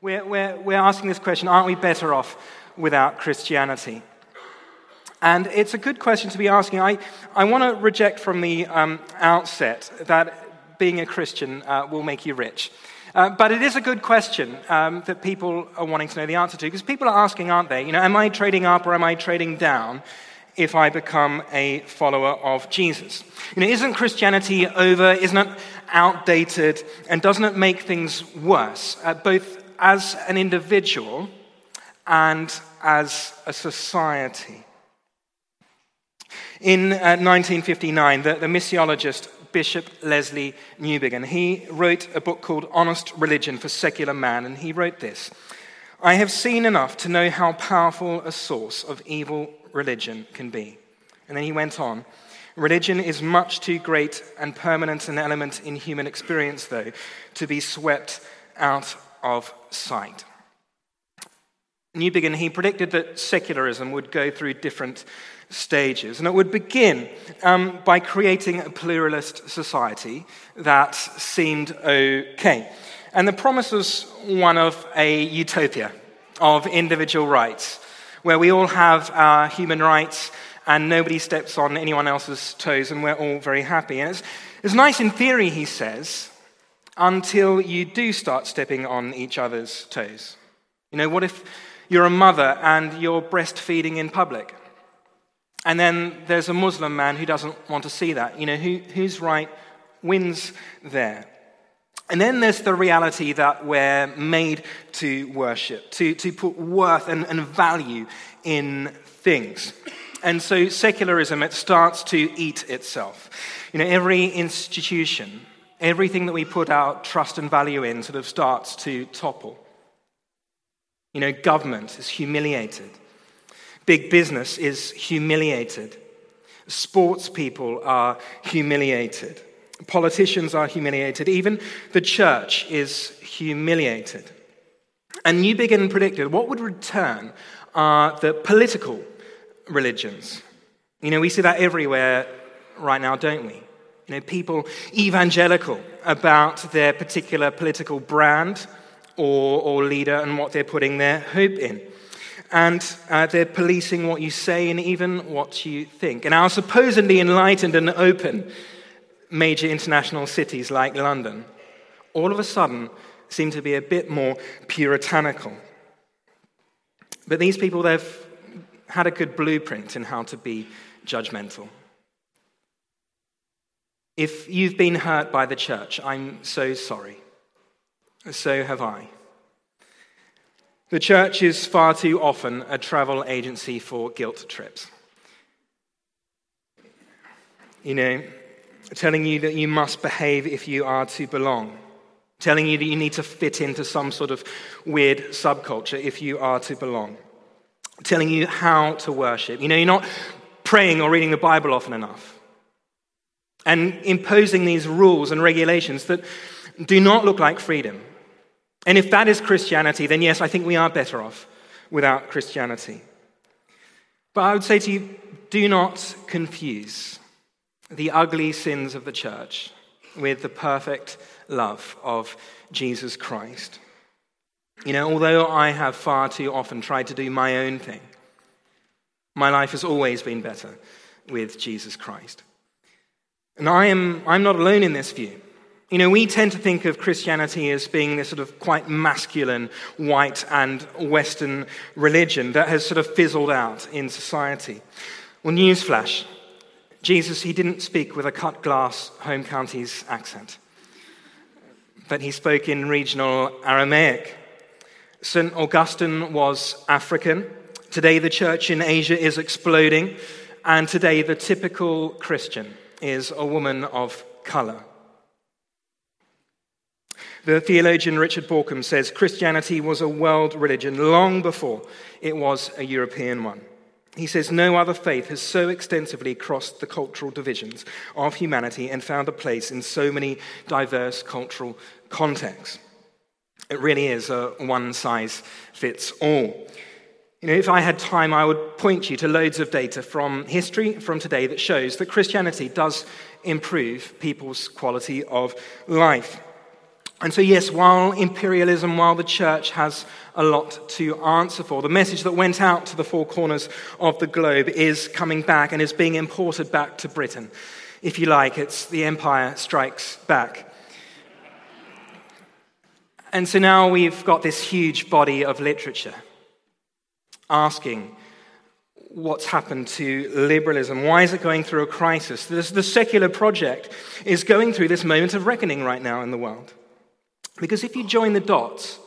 We're, we're, we're asking this question aren't we better off without Christianity? And it's a good question to be asking. I, I want to reject from the um, outset that being a Christian uh, will make you rich. Uh, but it is a good question um, that people are wanting to know the answer to because people are asking, aren't they? You know, am I trading up or am I trading down if I become a follower of Jesus? You know, isn't Christianity over? Isn't it outdated? And doesn't it make things worse, uh, both as an individual and as a society? In uh, 1959, the, the missiologist Bishop Lesslie Newbigin, he wrote a book called Honest Religion for Secular Man, and he wrote this I have seen enough to know how powerful a source of evil religion can be. And then he went on Religion is much too great and permanent an element in human experience, though, to be swept out of sight. Newbigin, he predicted that secularism would go through different stages. And it would begin um, by creating a pluralist society that seemed okay. And the promise was one of a utopia of individual rights, where we all have our human rights and nobody steps on anyone else's toes and we're all very happy. And it's, it's nice in theory, he says, until you do start stepping on each other's toes. You know, what if you're a mother and you're breastfeeding in public? And then there's a Muslim man who doesn't want to see that. You know, who, whose right wins there? And then there's the reality that we're made to worship, to, to put worth and, and value in things. And so secularism, it starts to eat itself. You know, every institution, everything that we put our trust and value in sort of starts to topple. You know, government is humiliated. Big business is humiliated. Sports people are humiliated. Politicians are humiliated. Even the church is humiliated. And Newbigin predicted what would return are the political religions. You know, we see that everywhere right now, don't we? You know, people evangelical about their particular political brand or, or leader and what they're putting their hope in and uh, they're policing what you say and even what you think. And our supposedly enlightened and open major international cities like London all of a sudden seem to be a bit more puritanical. But these people, they've had a good blueprint in how to be judgmental. If you've been hurt by the church, I'm so sorry. So have I. The church is far too often a travel agency for guilt trips. You know, telling you that you must behave if you are to belong, telling you that you need to fit into some sort of weird subculture if you are to belong, telling you how to worship. You know, you're not praying or reading the Bible often enough, and imposing these rules and regulations that do not look like freedom. And if that is Christianity, then yes, I think we are better off without Christianity. But I would say to you, do not confuse the ugly sins of the church with the perfect love of Jesus Christ. You know, although I have far too often tried to do my own thing, my life has always been better with Jesus Christ. And I am, I'm not alone in this view. You know, we tend to think of Christianity as being this sort of quite masculine, white, and Western religion that has sort of fizzled out in society. Well, newsflash Jesus, he didn't speak with a cut glass home counties accent, but he spoke in regional Aramaic. St. Augustine was African. Today, the church in Asia is exploding, and today, the typical Christian is a woman of color. The theologian Richard Bauckham says Christianity was a world religion long before it was a European one. He says no other faith has so extensively crossed the cultural divisions of humanity and found a place in so many diverse cultural contexts. It really is a one size fits all. You know, if I had time, I would point you to loads of data from history, from today, that shows that Christianity does improve people's quality of life. And so, yes, while imperialism, while the church has a lot to answer for, the message that went out to the four corners of the globe is coming back and is being imported back to Britain. If you like, it's the empire strikes back. And so now we've got this huge body of literature asking what's happened to liberalism. Why is it going through a crisis? This, the secular project is going through this moment of reckoning right now in the world. Because if you join the dots,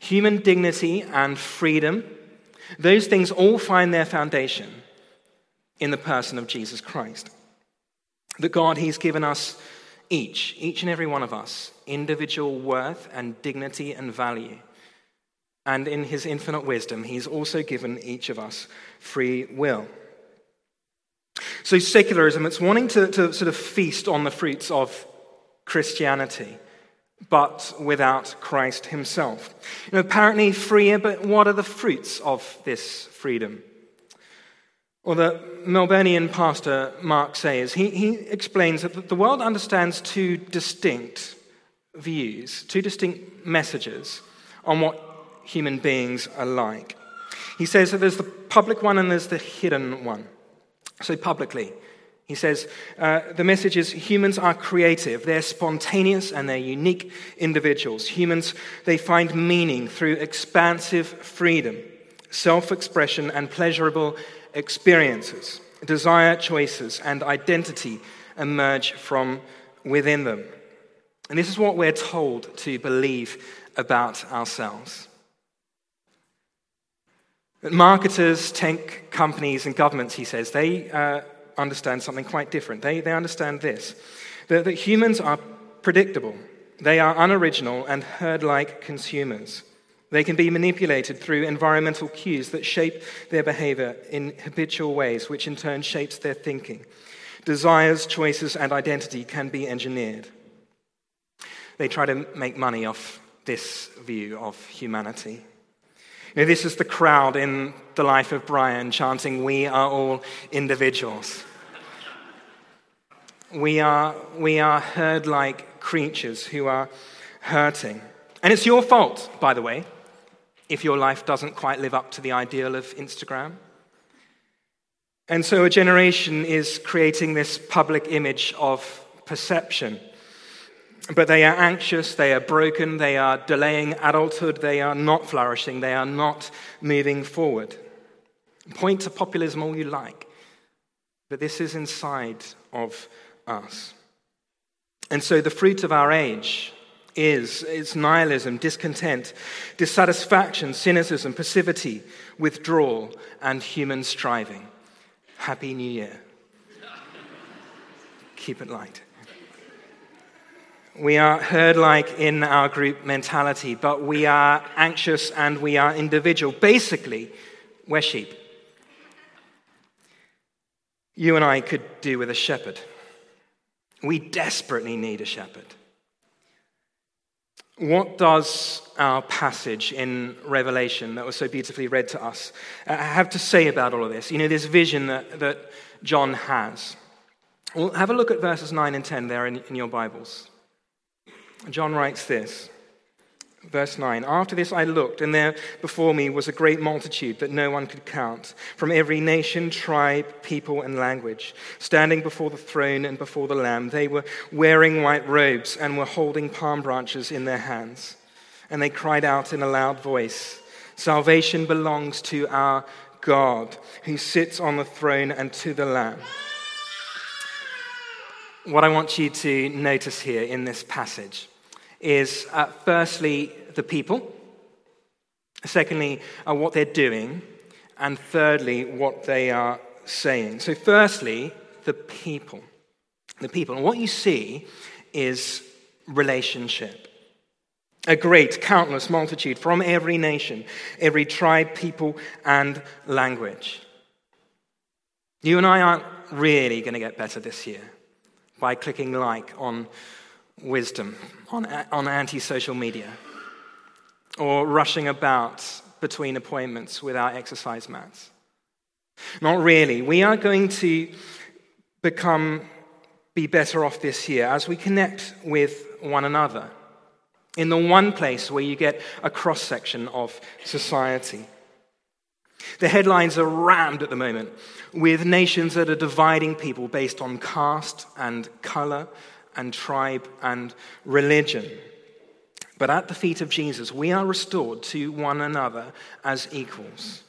human dignity and freedom, those things all find their foundation in the person of Jesus Christ. That God, He's given us each, each and every one of us, individual worth and dignity and value. And in His infinite wisdom, He's also given each of us free will. So, secularism, it's wanting to, to sort of feast on the fruits of Christianity but without Christ himself. You know, apparently freer, but what are the fruits of this freedom? Well, the Melburnian pastor Mark Sayers, he, he explains that the world understands two distinct views, two distinct messages on what human beings alike. He says that there's the public one and there's the hidden one. So, publicly, he says uh, the message is humans are creative, they're spontaneous, and they're unique individuals. Humans, they find meaning through expansive freedom, self expression, and pleasurable experiences. Desire, choices, and identity emerge from within them. And this is what we're told to believe about ourselves. Marketers, tech companies, and governments, he says, they. Uh, understand something quite different. They, they understand this that, that humans are predictable, they are unoriginal and herd like consumers. They can be manipulated through environmental cues that shape their behavior in habitual ways, which in turn shapes their thinking. Desires, choices, and identity can be engineered. They try to make money off this view of humanity. Know, this is the crowd in the life of Brian chanting, We are all individuals. We are, we are herd like creatures who are hurting. And it's your fault, by the way, if your life doesn't quite live up to the ideal of Instagram. And so a generation is creating this public image of perception. But they are anxious, they are broken, they are delaying adulthood, they are not flourishing, they are not moving forward. Point to populism all you like, but this is inside of us. And so the fruit of our age is, is nihilism, discontent, dissatisfaction, cynicism, passivity, withdrawal, and human striving. Happy New Year. Keep it light. We are herd like in our group mentality, but we are anxious and we are individual. Basically, we're sheep. You and I could do with a shepherd. We desperately need a shepherd. What does our passage in Revelation that was so beautifully read to us uh, have to say about all of this? You know, this vision that, that John has. Well, have a look at verses 9 and 10 there in, in your Bibles. John writes this Verse 9 After this I looked, and there before me was a great multitude that no one could count, from every nation, tribe, people, and language, standing before the throne and before the Lamb. They were wearing white robes and were holding palm branches in their hands. And they cried out in a loud voice Salvation belongs to our God, who sits on the throne, and to the Lamb. What I want you to notice here in this passage is uh, firstly, the people, secondly, uh, what they're doing, and thirdly, what they are saying. So, firstly, the people. The people. And what you see is relationship. A great, countless multitude from every nation, every tribe, people, and language. You and I aren't really going to get better this year by clicking like on wisdom on, on anti social media or rushing about between appointments with our exercise mats. Not really. We are going to become, be better off this year as we connect with one another in the one place where you get a cross section of society. The headlines are rammed at the moment with nations that are dividing people based on caste and color and tribe and religion. But at the feet of Jesus, we are restored to one another as equals.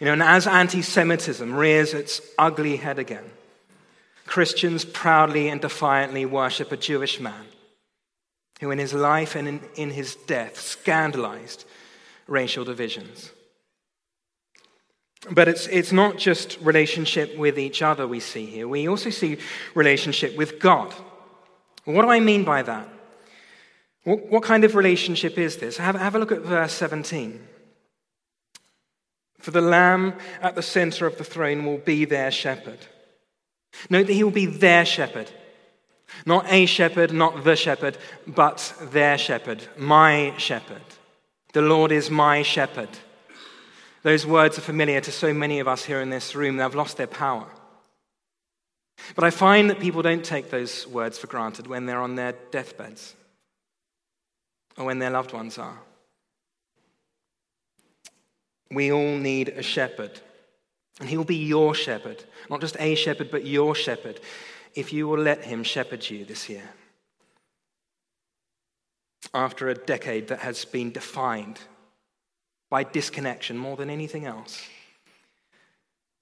You know, and as anti Semitism rears its ugly head again, Christians proudly and defiantly worship a Jewish man who, in his life and in, in his death, scandalized racial divisions. But it's, it's not just relationship with each other we see here. We also see relationship with God. What do I mean by that? What, what kind of relationship is this? Have, have a look at verse 17. For the Lamb at the center of the throne will be their shepherd. Note that he will be their shepherd. Not a shepherd, not the shepherd, but their shepherd, my shepherd. The Lord is my shepherd. Those words are familiar to so many of us here in this room. They've lost their power. But I find that people don't take those words for granted when they're on their deathbeds or when their loved ones are. We all need a shepherd. And he will be your shepherd, not just a shepherd, but your shepherd, if you will let him shepherd you this year. After a decade that has been defined by disconnection more than anything else,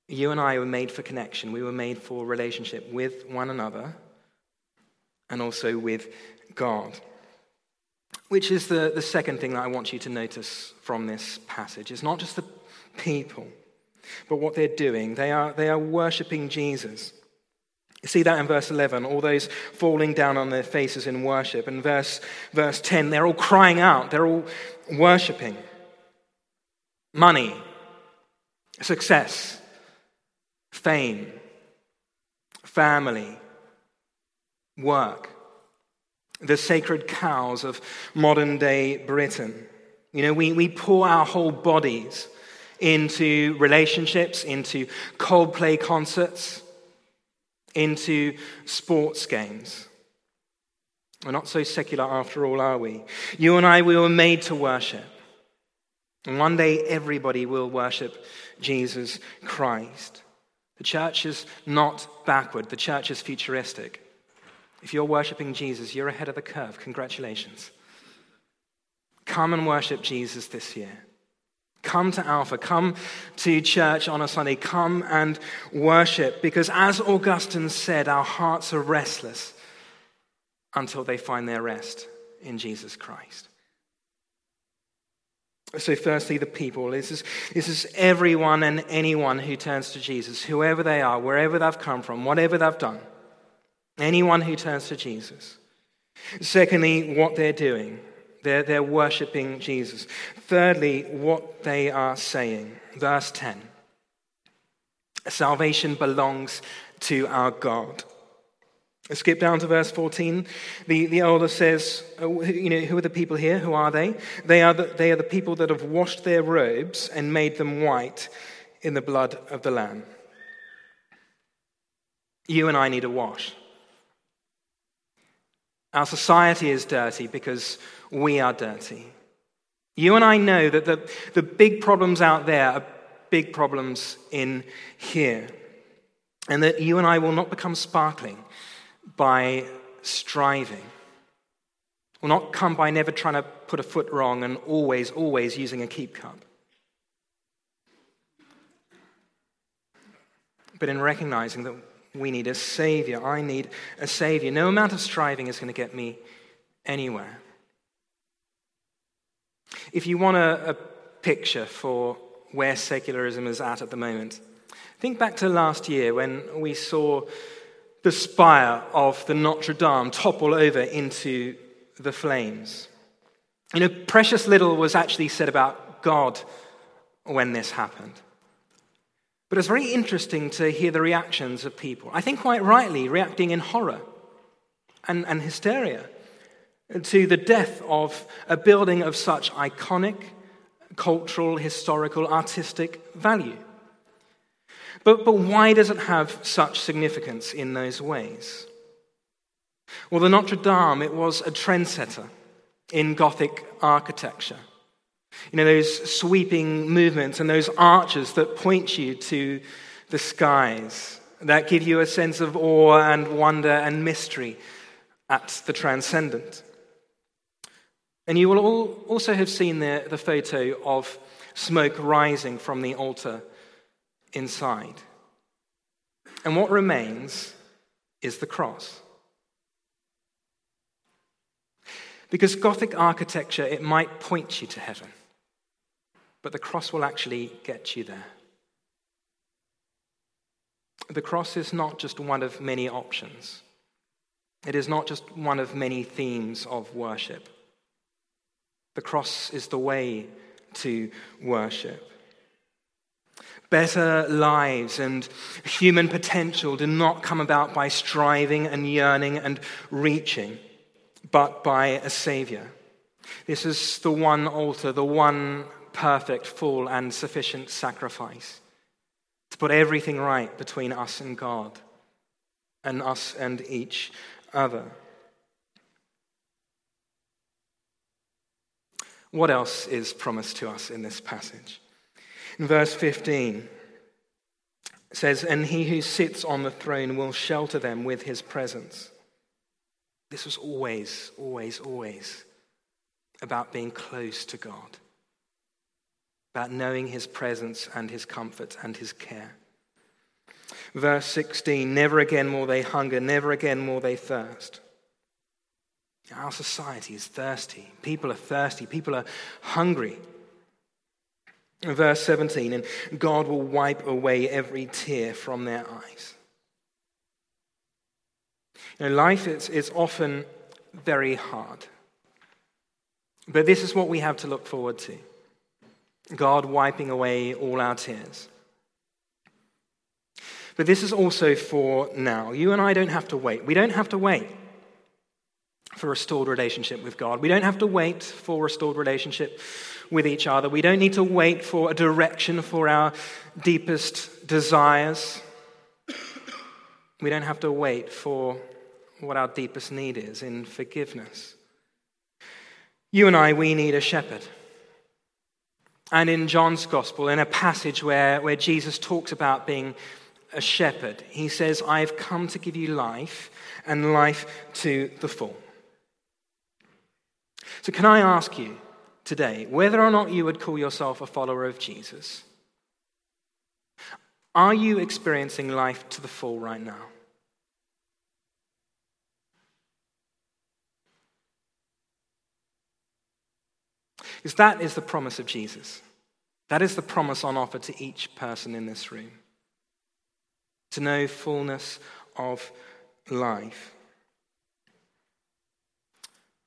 you and I were made for connection. We were made for relationship with one another and also with God. Which is the, the second thing that I want you to notice from this passage. It's not just the people, but what they're doing. They are, they are worshipping Jesus. See that in verse 11, all those falling down on their faces in worship. And verse, verse 10, they're all crying out, they're all worshipping. Money, success, fame, family, work the sacred cows of modern day Britain. You know, we, we pour our whole bodies into relationships, into Coldplay concerts, into sports games. We're not so secular after all, are we? You and I, we were made to worship. And one day everybody will worship Jesus Christ. The church is not backward, the church is futuristic. If you're worshiping Jesus, you're ahead of the curve. Congratulations. Come and worship Jesus this year. Come to Alpha. Come to church on a Sunday. Come and worship. Because as Augustine said, our hearts are restless until they find their rest in Jesus Christ. So, firstly, the people. This is, this is everyone and anyone who turns to Jesus, whoever they are, wherever they've come from, whatever they've done. Anyone who turns to Jesus. Secondly, what they're doing. They're, they're worshiping Jesus. Thirdly, what they are saying. Verse 10 Salvation belongs to our God. Skip down to verse 14. The, the elder says, uh, you know, who are the people here? Who are they? They are, the, they are the people that have washed their robes and made them white in the blood of the Lamb. You and I need a wash. Our society is dirty because we are dirty. You and I know that the, the big problems out there are big problems in here. And that you and I will not become sparkling by striving. Will not come by never trying to put a foot wrong and always, always using a keep cup. But in recognizing that we need a Savior. I need a Savior. No amount of striving is going to get me anywhere. If you want a, a picture for where secularism is at at the moment, think back to last year when we saw the spire of the Notre Dame topple over into the flames. You know, precious little was actually said about God when this happened. But it's very interesting to hear the reactions of people. I think quite rightly reacting in horror and, and hysteria to the death of a building of such iconic cultural, historical, artistic value. But, but why does it have such significance in those ways? Well, the Notre Dame, it was a trendsetter. in Gothic architecture. You know, those sweeping movements and those arches that point you to the skies, that give you a sense of awe and wonder and mystery at the transcendent. And you will all also have seen the, the photo of smoke rising from the altar inside. And what remains is the cross. Because Gothic architecture, it might point you to heaven, but the cross will actually get you there. The cross is not just one of many options. It is not just one of many themes of worship. The cross is the way to worship. Better lives and human potential do not come about by striving and yearning and reaching, but by a Savior. This is the one altar, the one perfect, full, and sufficient sacrifice to put everything right between us and God and us and each other. What else is promised to us in this passage? In verse 15, it says, And he who sits on the throne will shelter them with his presence. This was always, always, always about being close to God, about knowing his presence and his comfort and his care. Verse 16 Never again will they hunger, never again will they thirst. Our society is thirsty. People are thirsty. People are hungry. Verse 17, and God will wipe away every tear from their eyes. You know, life is, is often very hard. But this is what we have to look forward to God wiping away all our tears. But this is also for now. You and I don't have to wait. We don't have to wait for restored relationship with God. We don't have to wait for restored relationship with each other. We don't need to wait for a direction for our deepest desires. We don't have to wait for what our deepest need is in forgiveness. You and I, we need a shepherd. And in John's gospel, in a passage where, where Jesus talks about being a shepherd, he says, I've come to give you life and life to the full. So, can I ask you today whether or not you would call yourself a follower of Jesus? Are you experiencing life to the full right now? Because that is the promise of Jesus. That is the promise on offer to each person in this room to know fullness of life.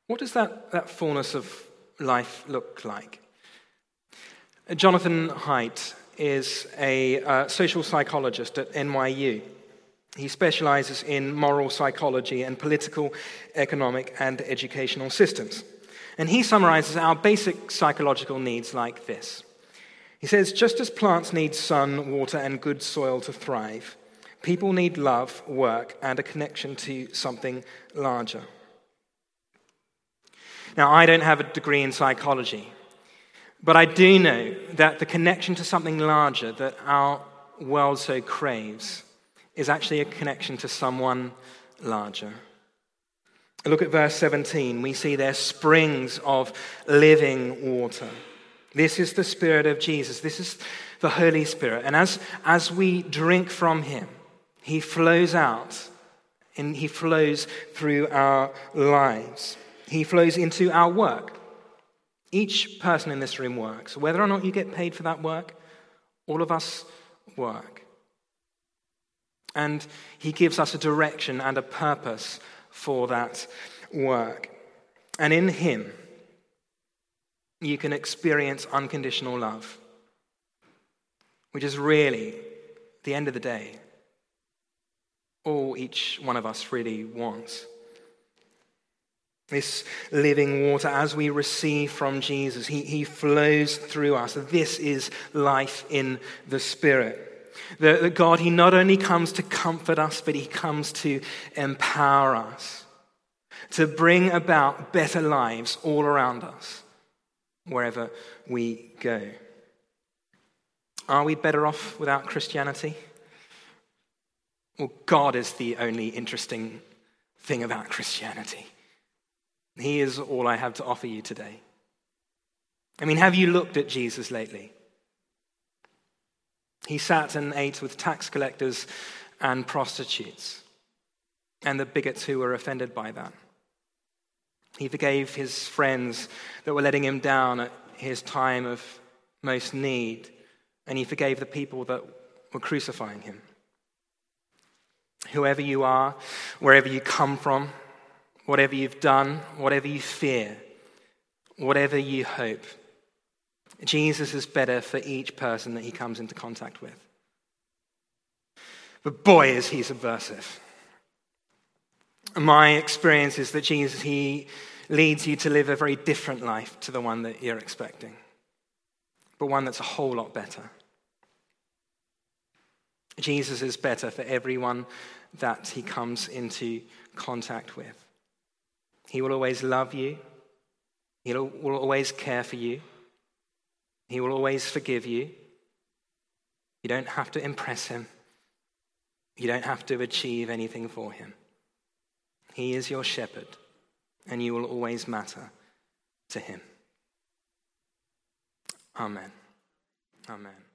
What does that, that fullness of life look like? Jonathan Haidt is a uh, social psychologist at NYU. He specializes in moral psychology and political, economic, and educational systems. And he summarizes our basic psychological needs like this He says, just as plants need sun, water, and good soil to thrive, people need love, work, and a connection to something larger. Now, I don't have a degree in psychology, but I do know that the connection to something larger that our world so craves is actually a connection to someone larger. Look at verse 17. We see there springs of living water. This is the Spirit of Jesus. This is the Holy Spirit. And as, as we drink from Him, He flows out and He flows through our lives. He flows into our work. Each person in this room works. Whether or not you get paid for that work, all of us work. And He gives us a direction and a purpose for that work. And in Him, you can experience unconditional love, which is really, the end of the day, all each one of us really wants. This living water, as we receive from Jesus, he, he flows through us. This is life in the Spirit. The God, He not only comes to comfort us, but He comes to empower us. to bring about better lives all around us, wherever we go. Are we better off without Christianity? Well, God is the only interesting thing about Christianity. He is all I have to offer you today. I mean, have you looked at Jesus lately? He sat and ate with tax collectors and prostitutes, and the bigots who were offended by that. He forgave his friends that were letting him down at his time of most need, and he forgave the people that were crucifying him. Whoever you are, wherever you come from, whatever you've done, whatever you fear, whatever you hope, Jesus is better for each person that he comes into contact with. But boy, is he subversive. My experience is that Jesus, he leads you to live a very different life to the one that you're expecting, but one that's a whole lot better. Jesus is better for everyone that he comes into contact with. He will always love you, he will always care for you, he will always forgive you. You don't have to impress him, you don't have to achieve anything for him. He is your shepherd, and you will always matter to him. Amen. Amen.